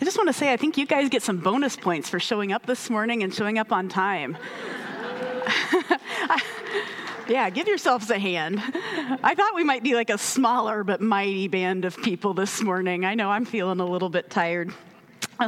I just want to say, I think you guys get some bonus points for showing up this morning and showing up on time. yeah, give yourselves a hand. I thought we might be like a smaller but mighty band of people this morning. I know I'm feeling a little bit tired.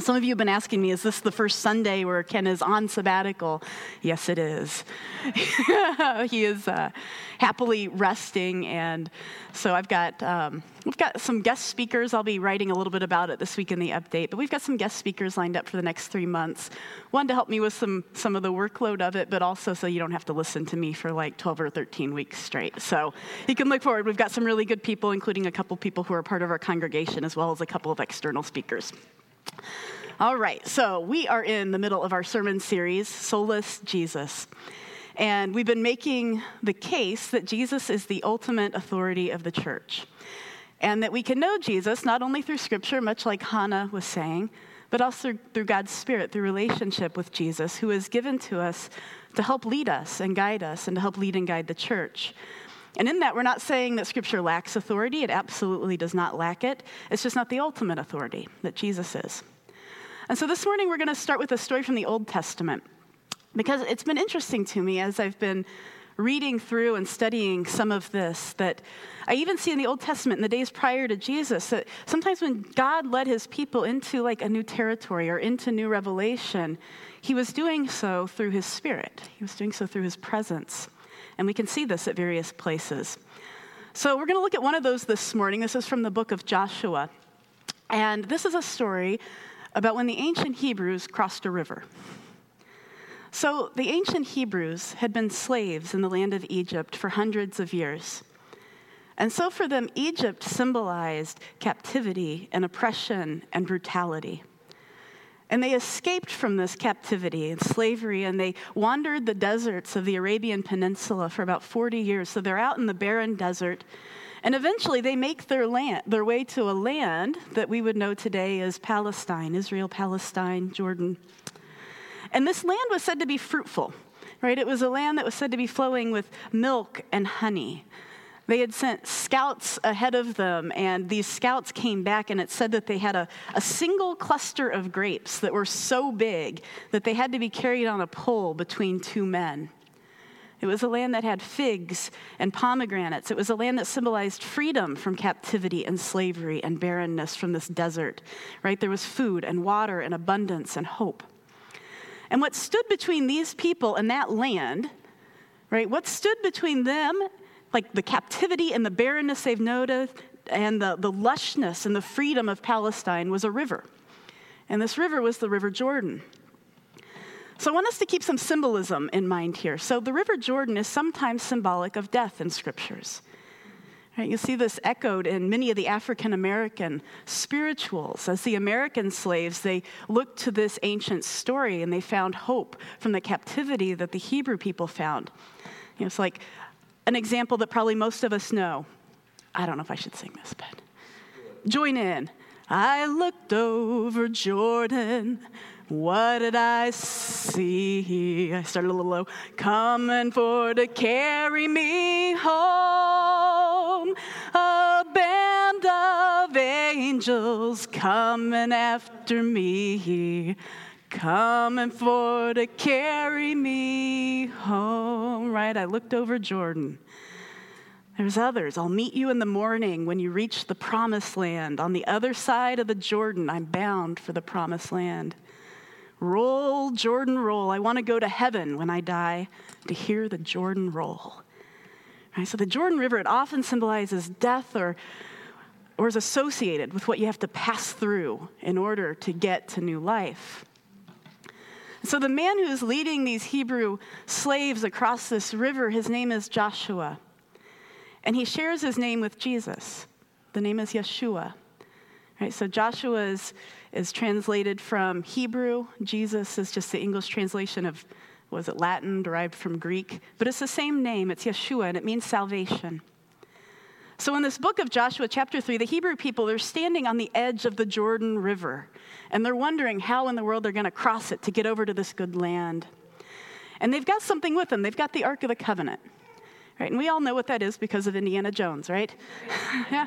Some of you have been asking me, is this the first Sunday where Ken is on sabbatical? Yes, it is. he is uh, happily resting, and so I've got um, we've got some guest speakers. I'll be writing a little bit about it this week in the update, but we've got some guest speakers lined up for the next three months. One to help me with some some of the workload of it, but also so you don't have to listen to me for like 12 or 13 weeks straight. So you can look forward. We've got some really good people, including a couple people who are part of our congregation, as well as a couple of external speakers. All right, so we are in the middle of our sermon series, Solus Jesus. And we've been making the case that Jesus is the ultimate authority of the church. And that we can know Jesus not only through scripture, much like Hannah was saying, but also through God's Spirit, through relationship with Jesus, who is given to us to help lead us and guide us and to help lead and guide the church. And in that, we're not saying that Scripture lacks authority. It absolutely does not lack it. It's just not the ultimate authority that Jesus is. And so this morning, we're going to start with a story from the Old Testament because it's been interesting to me as I've been reading through and studying some of this that I even see in the Old Testament in the days prior to Jesus that sometimes when God led his people into like a new territory or into new revelation, he was doing so through his spirit. He was doing so through his presence. And we can see this at various places. So we're going to look at one of those this morning. This is from the book of Joshua. And this is a story about when the ancient Hebrews crossed a river. So the ancient Hebrews had been slaves in the land of Egypt for hundreds of years. And so for them, Egypt symbolized captivity and oppression and brutality. And they escaped from this captivity and slavery, and they wandered the deserts of the Arabian Peninsula for about 40 years. So they're out in the barren desert. And eventually they make their, land, their way to a land that we would know today as Palestine, Israel, Palestine, Jordan. And this land was said to be fruitful, right? It was a land that was said to be flowing with milk and honey. They had sent scouts ahead of them, and these scouts came back, and it said that they had a, a single cluster of grapes that were so big that they had to be carried on a pole between two men. It was a land that had figs and pomegranates. It was a land that symbolized freedom from captivity and slavery and barrenness from this desert, right? There was food and water and abundance and hope. And what stood between these people and that land, right? What stood between them like the captivity and the barrenness they've noted and the, the lushness and the freedom of Palestine was a river. And this river was the River Jordan. So I want us to keep some symbolism in mind here. So the River Jordan is sometimes symbolic of death in scriptures. Right, you see this echoed in many of the African American spirituals. As the American slaves, they looked to this ancient story and they found hope from the captivity that the Hebrew people found. You know, it's like an example that probably most of us know. I don't know if I should sing this, but join in. I looked over Jordan. What did I see? I started a little low. Coming for to carry me home. A band of angels coming after me coming for to carry me home. Right? I looked over Jordan. There's others. I'll meet you in the morning when you reach the promised land. On the other side of the Jordan, I'm bound for the promised land. Roll, Jordan, roll. I want to go to heaven when I die to hear the Jordan roll. Right, so the Jordan River, it often symbolizes death or, or is associated with what you have to pass through in order to get to new life. So the man who's leading these Hebrew slaves across this river, his name is Joshua. And he shares his name with Jesus. The name is Yeshua. Right, so Joshua is, is translated from Hebrew. Jesus is just the English translation of, was it Latin, derived from Greek? But it's the same name. It's Yeshua, and it means salvation. So, in this book of Joshua, chapter 3, the Hebrew people, they're standing on the edge of the Jordan River, and they're wondering how in the world they're going to cross it to get over to this good land. And they've got something with them. They've got the Ark of the Covenant, right? And we all know what that is because of Indiana Jones, right? yeah.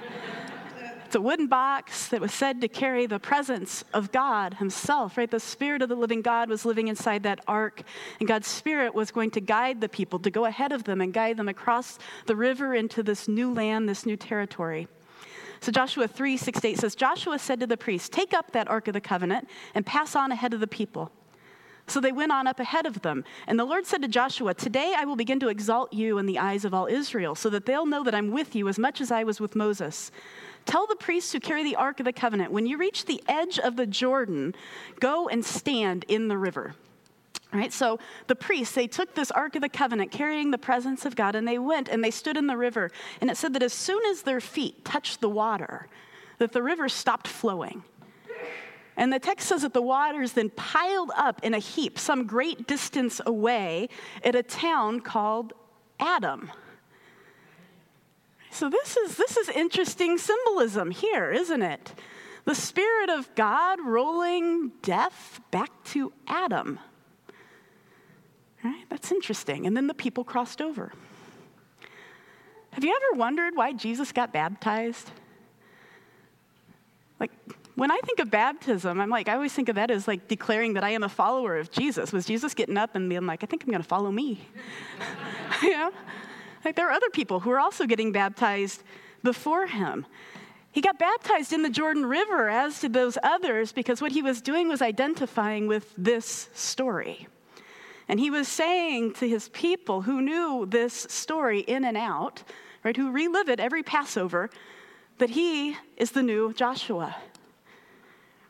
It's a wooden box that was said to carry the presence of God Himself, right? The Spirit of the living God was living inside that ark, and God's Spirit was going to guide the people, to go ahead of them and guide them across the river into this new land, this new territory. So Joshua 3 6 8 says, Joshua said to the priests, Take up that ark of the covenant and pass on ahead of the people. So they went on up ahead of them. And the Lord said to Joshua, Today I will begin to exalt you in the eyes of all Israel, so that they'll know that I'm with you as much as I was with Moses. Tell the priests who carry the Ark of the Covenant, when you reach the edge of the Jordan, go and stand in the river. Right? So the priests, they took this Ark of the Covenant carrying the presence of God, and they went and they stood in the river. And it said that as soon as their feet touched the water, that the river stopped flowing. And the text says that the waters then piled up in a heap some great distance away at a town called Adam. So this is this is interesting symbolism here, isn't it? The spirit of God rolling death back to Adam. Right? That's interesting. And then the people crossed over. Have you ever wondered why Jesus got baptized? Like, when I think of baptism, I'm like, I always think of that as like declaring that I am a follower of Jesus. Was Jesus getting up and being like, I think I'm going to follow me? know? Like there are other people who are also getting baptized before him. He got baptized in the Jordan River, as did those others, because what he was doing was identifying with this story. And he was saying to his people who knew this story in and out, right, who relive it every Passover, that he is the new Joshua.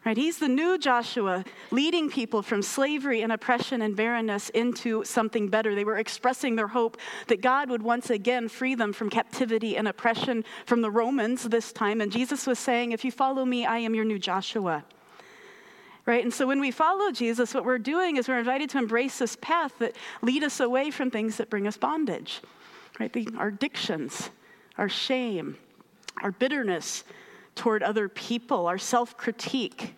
Right? He's the new Joshua, leading people from slavery and oppression and barrenness into something better. They were expressing their hope that God would once again free them from captivity and oppression from the Romans this time. And Jesus was saying, If you follow me, I am your new Joshua. Right? And so when we follow Jesus, what we're doing is we're invited to embrace this path that lead us away from things that bring us bondage. Right? The, our addictions, our shame, our bitterness, toward other people, our self critique.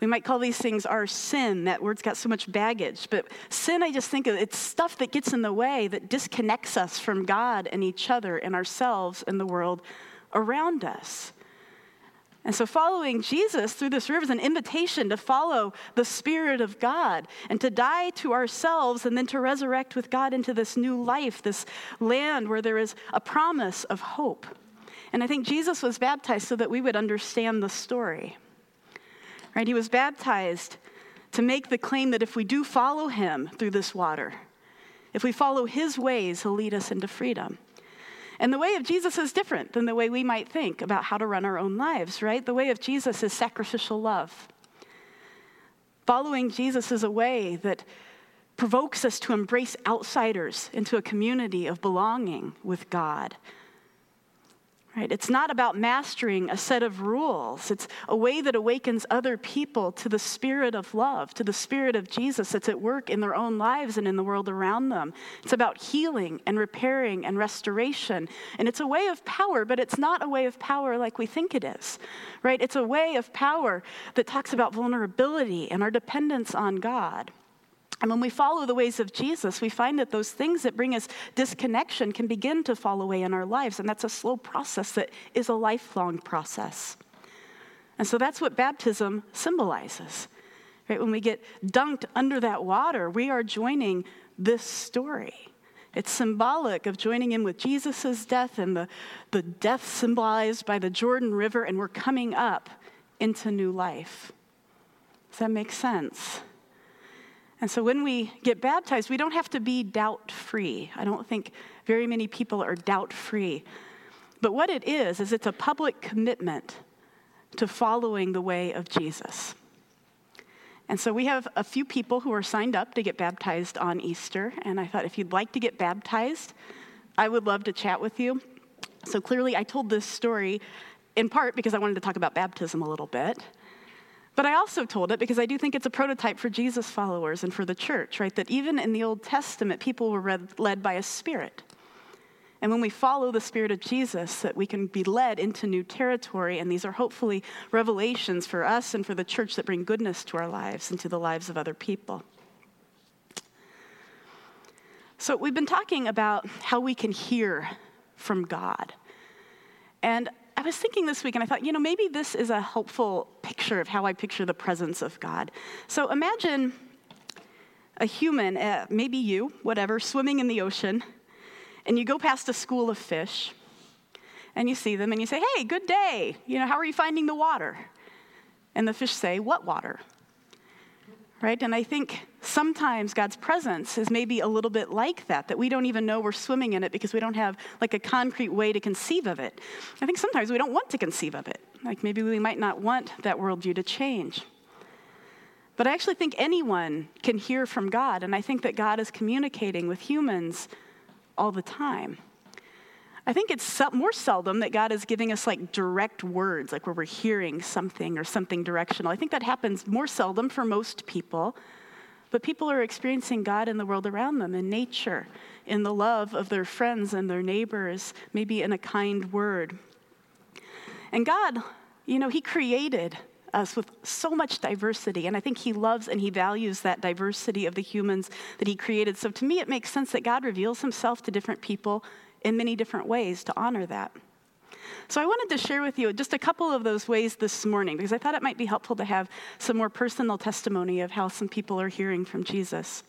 We might call these things our sin. That word's got so much baggage. But sin, I just think of it's stuff that gets in the way, that disconnects us from God and each other and ourselves and the world around us. And so, following Jesus through this river is an invitation to follow the Spirit of God and to die to ourselves and then to resurrect with God into this new life, this land where there is a promise of hope. And I think Jesus was baptized so that we would understand the story. Right? He was baptized to make the claim that if we do follow him through this water, if we follow his ways, he'll lead us into freedom. And the way of Jesus is different than the way we might think about how to run our own lives, right? The way of Jesus is sacrificial love. Following Jesus is a way that provokes us to embrace outsiders into a community of belonging with God Right? It's not about mastering a set of rules. It's a way that awakens other people to the spirit of love, to the spirit of Jesus that's at work in their own lives and in the world around them. It's about healing and repairing and restoration. And it's a way of power, but it's not a way of power like we think it is. Right? It's a way of power that talks about vulnerability and our dependence on God. And when we follow the ways of Jesus, we find that those things that bring us disconnection can begin to fall away in our lives. And that's a slow process that is a lifelong process. And so that's what baptism symbolizes. Right? When we get dunked under that water, we are joining this story. It's symbolic of joining in with Jesus' death and the, the death symbolized by the Jordan River, and we're coming up into new life. Does that make sense? And so when we get baptized, we don't have to be doubt free. I don't think very many people are doubt free. But what it is, is it's a public commitment to following the way of Jesus. And so we have a few people who are signed up to get baptized on Easter. And I thought if you'd like to get baptized, I would love to chat with you. So clearly, I told this story in part because I wanted to talk about baptism a little bit. But I also told it because I do think it's a prototype for Jesus followers and for the church, right? That even in the Old Testament, people were read, led by a spirit. And when we follow the spirit of Jesus, that we can be led into new territory. And these are hopefully revelations for us and for the church that bring goodness to our lives and to the lives of other people. So, we've been talking about how we can hear from God. And I was thinking this week and I thought, you know, maybe this is a helpful picture of how I picture the presence of God. So imagine a human, uh, maybe you, whatever, swimming in the ocean, and you go past a school of fish and you see them and you say, hey, good day. You know, how are you finding the water? And the fish say, what water? Right? And I think sometimes God's presence is maybe a little bit like that, that we don't even know we're swimming in it because we don't have like a concrete way to conceive of it. I think sometimes we don't want to conceive of it. Like maybe we might not want that worldview to change. But I actually think anyone can hear from God, and I think that God is communicating with humans all the time. I think it's more seldom that God is giving us like direct words, like where we're hearing something or something directional. I think that happens more seldom for most people. But people are experiencing God in the world around them, in nature, in the love of their friends and their neighbors, maybe in a kind word. And God, you know, He created us with so much diversity. And I think He loves and He values that diversity of the humans that He created. So to me, it makes sense that God reveals Himself to different people in many different ways to honor that. So I wanted to share with you just a couple of those ways this morning because I thought it might be helpful to have some more personal testimony of how some people are hearing from Jesus.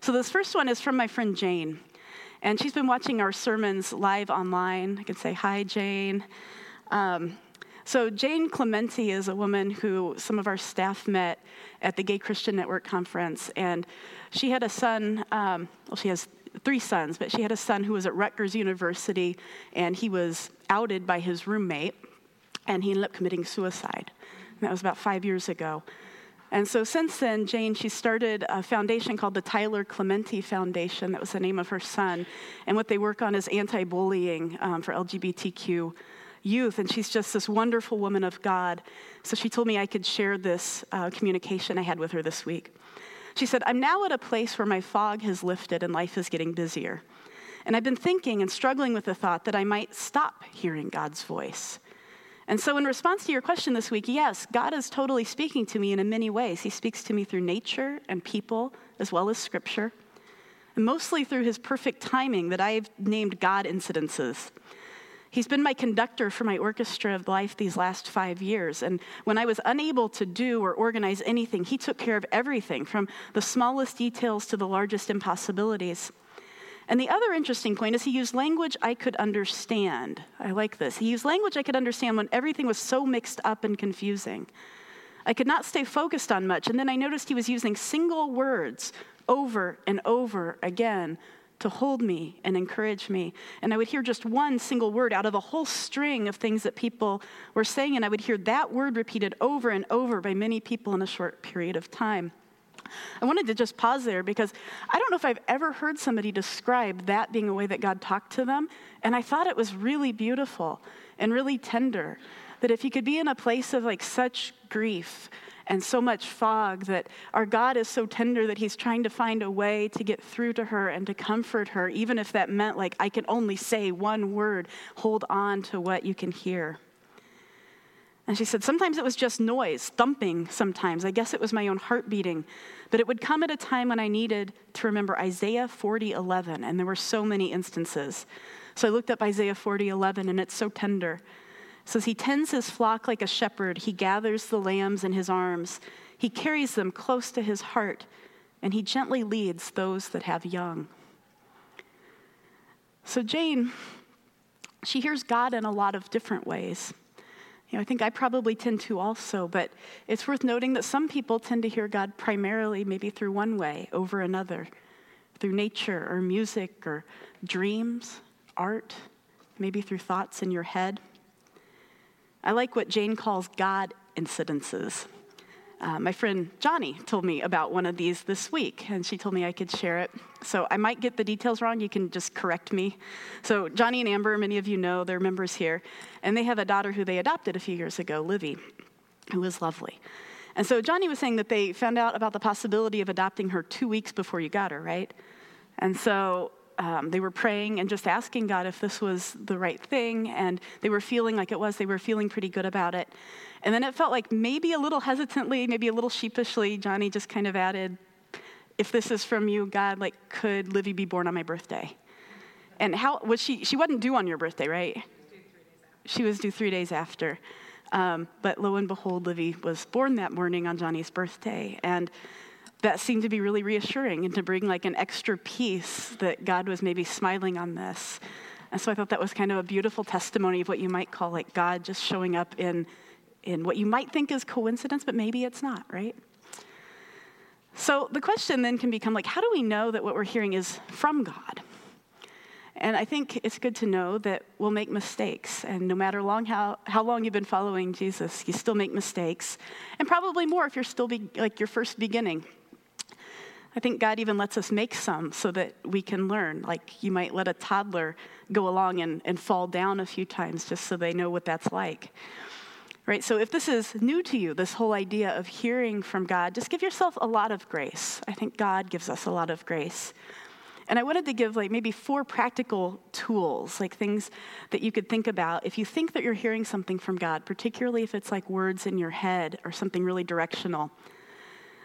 So this first one is from my friend Jane. And she's been watching our sermons live online. I can say, Hi, Jane. Um, so, Jane Clementi is a woman who some of our staff met at the Gay Christian Network conference. And she had a son, um, well, she has three sons, but she had a son who was at Rutgers University, and he was outed by his roommate, and he ended up committing suicide. And that was about five years ago. And so since then, Jane, she started a foundation called the Tyler Clementi Foundation. That was the name of her son. And what they work on is anti bullying um, for LGBTQ youth. And she's just this wonderful woman of God. So she told me I could share this uh, communication I had with her this week. She said, I'm now at a place where my fog has lifted and life is getting busier. And I've been thinking and struggling with the thought that I might stop hearing God's voice. And so, in response to your question this week, yes, God is totally speaking to me in many ways. He speaks to me through nature and people, as well as scripture, and mostly through his perfect timing that I've named God incidences. He's been my conductor for my orchestra of life these last five years. And when I was unable to do or organize anything, he took care of everything from the smallest details to the largest impossibilities. And the other interesting point is he used language I could understand. I like this. He used language I could understand when everything was so mixed up and confusing. I could not stay focused on much. And then I noticed he was using single words over and over again to hold me and encourage me. And I would hear just one single word out of a whole string of things that people were saying, and I would hear that word repeated over and over by many people in a short period of time. I wanted to just pause there because I don't know if I've ever heard somebody describe that being a way that God talked to them. And I thought it was really beautiful and really tender. That if you could be in a place of like such grief and so much fog that our God is so tender that He's trying to find a way to get through to her and to comfort her, even if that meant like, I can only say one word, hold on to what you can hear. And she said, sometimes it was just noise, thumping sometimes. I guess it was my own heart beating. But it would come at a time when I needed to remember Isaiah 40 11, and there were so many instances. So I looked up Isaiah 40 11, and it's so tender says he tends his flock like a shepherd. He gathers the lambs in his arms. He carries them close to his heart, and he gently leads those that have young. So Jane, she hears God in a lot of different ways. You know, I think I probably tend to also, but it's worth noting that some people tend to hear God primarily maybe through one way over another, through nature or music or dreams, art, maybe through thoughts in your head. I like what Jane calls God incidences. Uh, my friend Johnny told me about one of these this week, and she told me I could share it. So I might get the details wrong. You can just correct me. So, Johnny and Amber, many of you know, they're members here, and they have a daughter who they adopted a few years ago, Livy, who is lovely. And so, Johnny was saying that they found out about the possibility of adopting her two weeks before you got her, right? And so um, they were praying and just asking God if this was the right thing, and they were feeling like it was. They were feeling pretty good about it. And then it felt like maybe a little hesitantly, maybe a little sheepishly, Johnny just kind of added, If this is from you, God, like, could Livy be born on my birthday? And how was she? She wasn't due on your birthday, right? she was due three days after. Um, but lo and behold, Livy was born that morning on Johnny's birthday. And that seemed to be really reassuring and to bring like an extra piece that God was maybe smiling on this. And so I thought that was kind of a beautiful testimony of what you might call like God just showing up in, in what you might think is coincidence, but maybe it's not, right? So the question then can become like, how do we know that what we're hearing is from God? And I think it's good to know that we'll make mistakes. And no matter long how, how long you've been following Jesus, you still make mistakes. And probably more if you're still be, like your first beginning. I think God even lets us make some so that we can learn. Like you might let a toddler go along and, and fall down a few times just so they know what that's like. Right? So if this is new to you, this whole idea of hearing from God, just give yourself a lot of grace. I think God gives us a lot of grace. And I wanted to give like maybe four practical tools, like things that you could think about if you think that you're hearing something from God, particularly if it's like words in your head or something really directional.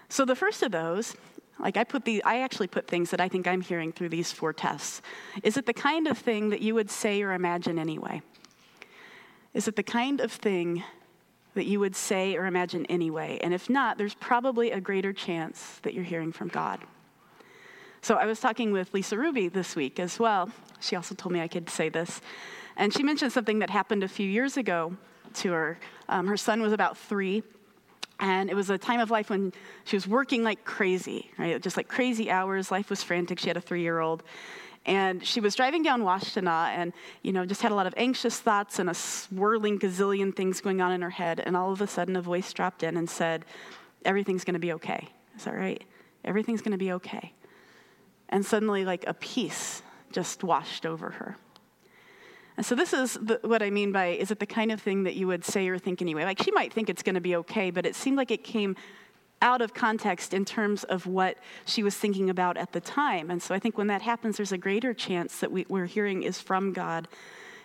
So the first of those like I put the I actually put things that I think I'm hearing through these four tests. Is it the kind of thing that you would say or imagine anyway? Is it the kind of thing that you would say or imagine anyway? And if not, there's probably a greater chance that you're hearing from God. So I was talking with Lisa Ruby this week as well. She also told me I could say this. And she mentioned something that happened a few years ago to her. Um, her son was about three, and it was a time of life when she was working like crazy, right? Just like crazy hours. Life was frantic. She had a three year old. And she was driving down Washtenaw and, you know, just had a lot of anxious thoughts and a swirling gazillion things going on in her head. And all of a sudden, a voice dropped in and said, Everything's going to be okay. Is that right? Everything's going to be okay. And suddenly, like a peace just washed over her. And so, this is the, what I mean by is it the kind of thing that you would say or think anyway? Like, she might think it's going to be okay, but it seemed like it came out of context in terms of what she was thinking about at the time. And so, I think when that happens, there's a greater chance that we, we're hearing is from God.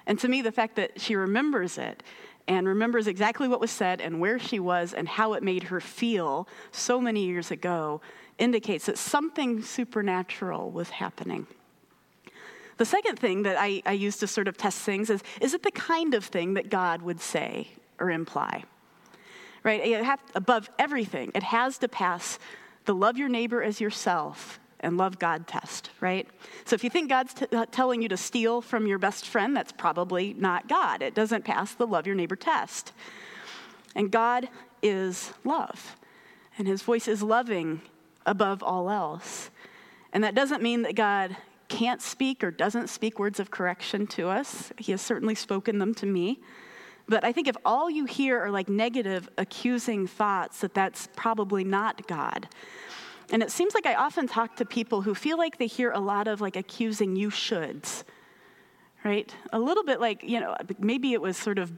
And to me, the fact that she remembers it and remembers exactly what was said and where she was and how it made her feel so many years ago indicates that something supernatural was happening. The second thing that I, I use to sort of test things is is it the kind of thing that God would say or imply? Right? Have, above everything, it has to pass the love your neighbor as yourself and love God test, right? So if you think God's t- uh, telling you to steal from your best friend, that's probably not God. It doesn't pass the love your neighbor test. And God is love, and his voice is loving above all else. And that doesn't mean that God can't speak or doesn't speak words of correction to us. He has certainly spoken them to me. But I think if all you hear are like negative, accusing thoughts, that that's probably not God. And it seems like I often talk to people who feel like they hear a lot of like accusing you shoulds, right? A little bit like, you know, maybe it was sort of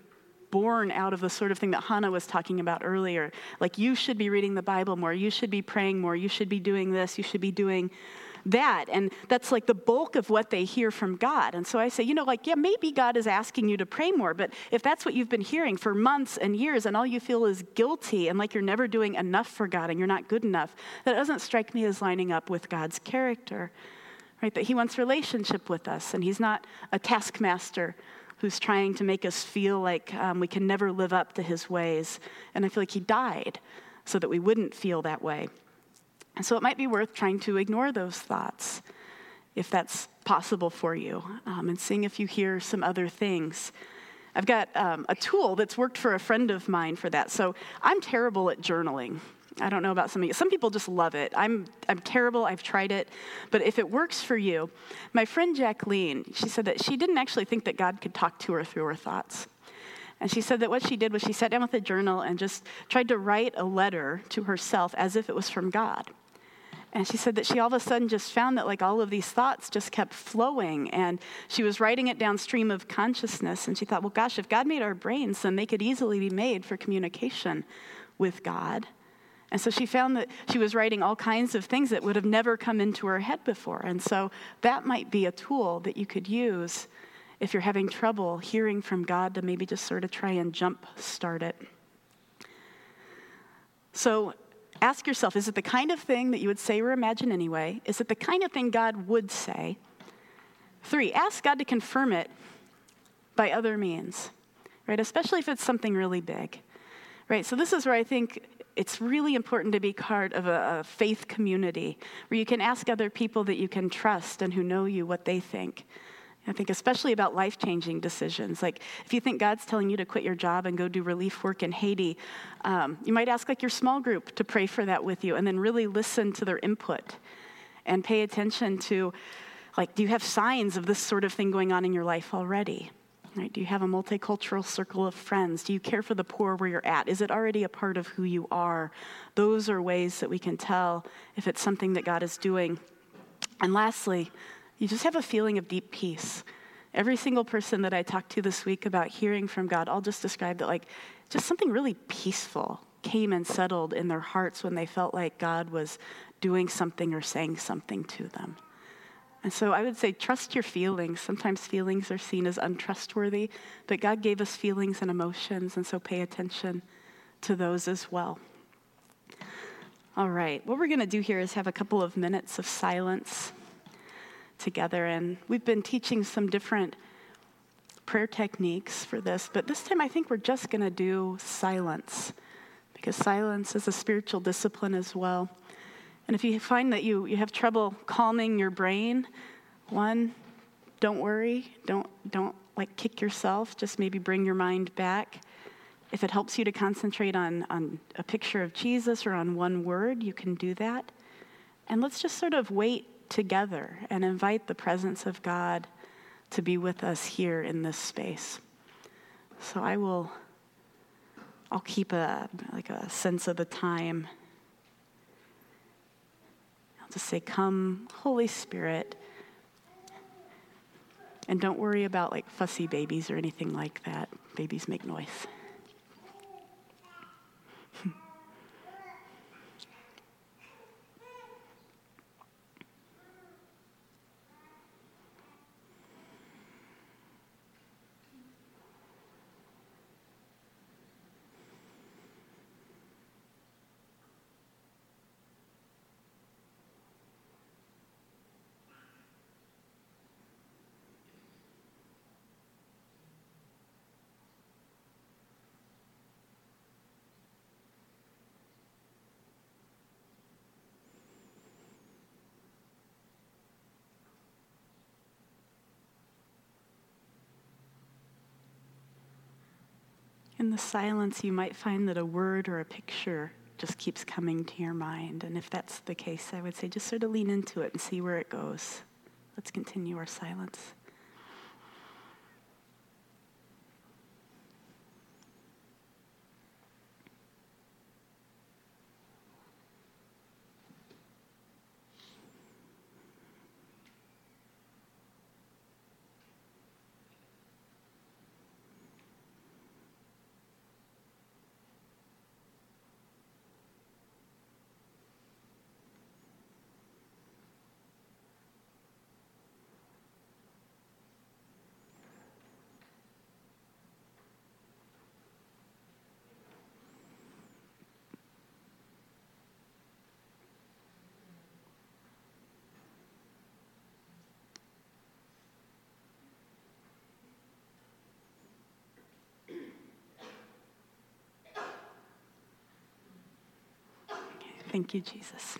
born out of the sort of thing that Hannah was talking about earlier. Like, you should be reading the Bible more, you should be praying more, you should be doing this, you should be doing that. And that's like the bulk of what they hear from God. And so I say, you know, like, yeah, maybe God is asking you to pray more, but if that's what you've been hearing for months and years and all you feel is guilty and like you're never doing enough for God and you're not good enough, that doesn't strike me as lining up with God's character. Right? That he wants relationship with us and he's not a taskmaster who's trying to make us feel like um, we can never live up to his ways. And I feel like he died so that we wouldn't feel that way. And so it might be worth trying to ignore those thoughts if that's possible for you um, and seeing if you hear some other things. I've got um, a tool that's worked for a friend of mine for that. So I'm terrible at journaling. I don't know about some of you. Some people just love it. I'm, I'm terrible. I've tried it. But if it works for you, my friend Jacqueline, she said that she didn't actually think that God could talk to her through her thoughts. And she said that what she did was she sat down with a journal and just tried to write a letter to herself as if it was from God. And she said that she all of a sudden just found that like all of these thoughts just kept flowing and she was writing it downstream of consciousness and she thought, well gosh, if God made our brains, then they could easily be made for communication with God. And so she found that she was writing all kinds of things that would have never come into her head before. And so that might be a tool that you could use if you're having trouble hearing from God to maybe just sort of try and jump start it. So ask yourself is it the kind of thing that you would say or imagine anyway? Is it the kind of thing God would say? Three, ask God to confirm it by other means. right? Especially if it's something really big, right? So this is where I think it's really important to be part of a, a faith community where you can ask other people that you can trust and who know you what they think. I think especially about life changing decisions. Like if you think God's telling you to quit your job and go do relief work in Haiti, um, you might ask like your small group to pray for that with you and then really listen to their input and pay attention to like, do you have signs of this sort of thing going on in your life already? Right? Do you have a multicultural circle of friends? Do you care for the poor where you're at? Is it already a part of who you are? Those are ways that we can tell if it's something that God is doing. And lastly, you just have a feeling of deep peace. Every single person that I talked to this week about hearing from God, I'll just describe it like just something really peaceful came and settled in their hearts when they felt like God was doing something or saying something to them. And so I would say trust your feelings. Sometimes feelings are seen as untrustworthy, but God gave us feelings and emotions, and so pay attention to those as well. All right, what we're going to do here is have a couple of minutes of silence together, and we've been teaching some different prayer techniques for this, but this time I think we're just going to do silence because silence is a spiritual discipline as well. And if you find that you, you have trouble calming your brain, one, don't worry. Don't, don't like kick yourself. Just maybe bring your mind back. If it helps you to concentrate on, on a picture of Jesus or on one word, you can do that. And let's just sort of wait together and invite the presence of God to be with us here in this space. So I will I'll keep a like a sense of the time I'll just say, Come, Holy Spirit. And don't worry about like fussy babies or anything like that. Babies make noise. In the silence, you might find that a word or a picture just keeps coming to your mind. And if that's the case, I would say just sort of lean into it and see where it goes. Let's continue our silence. Thank you, Jesus.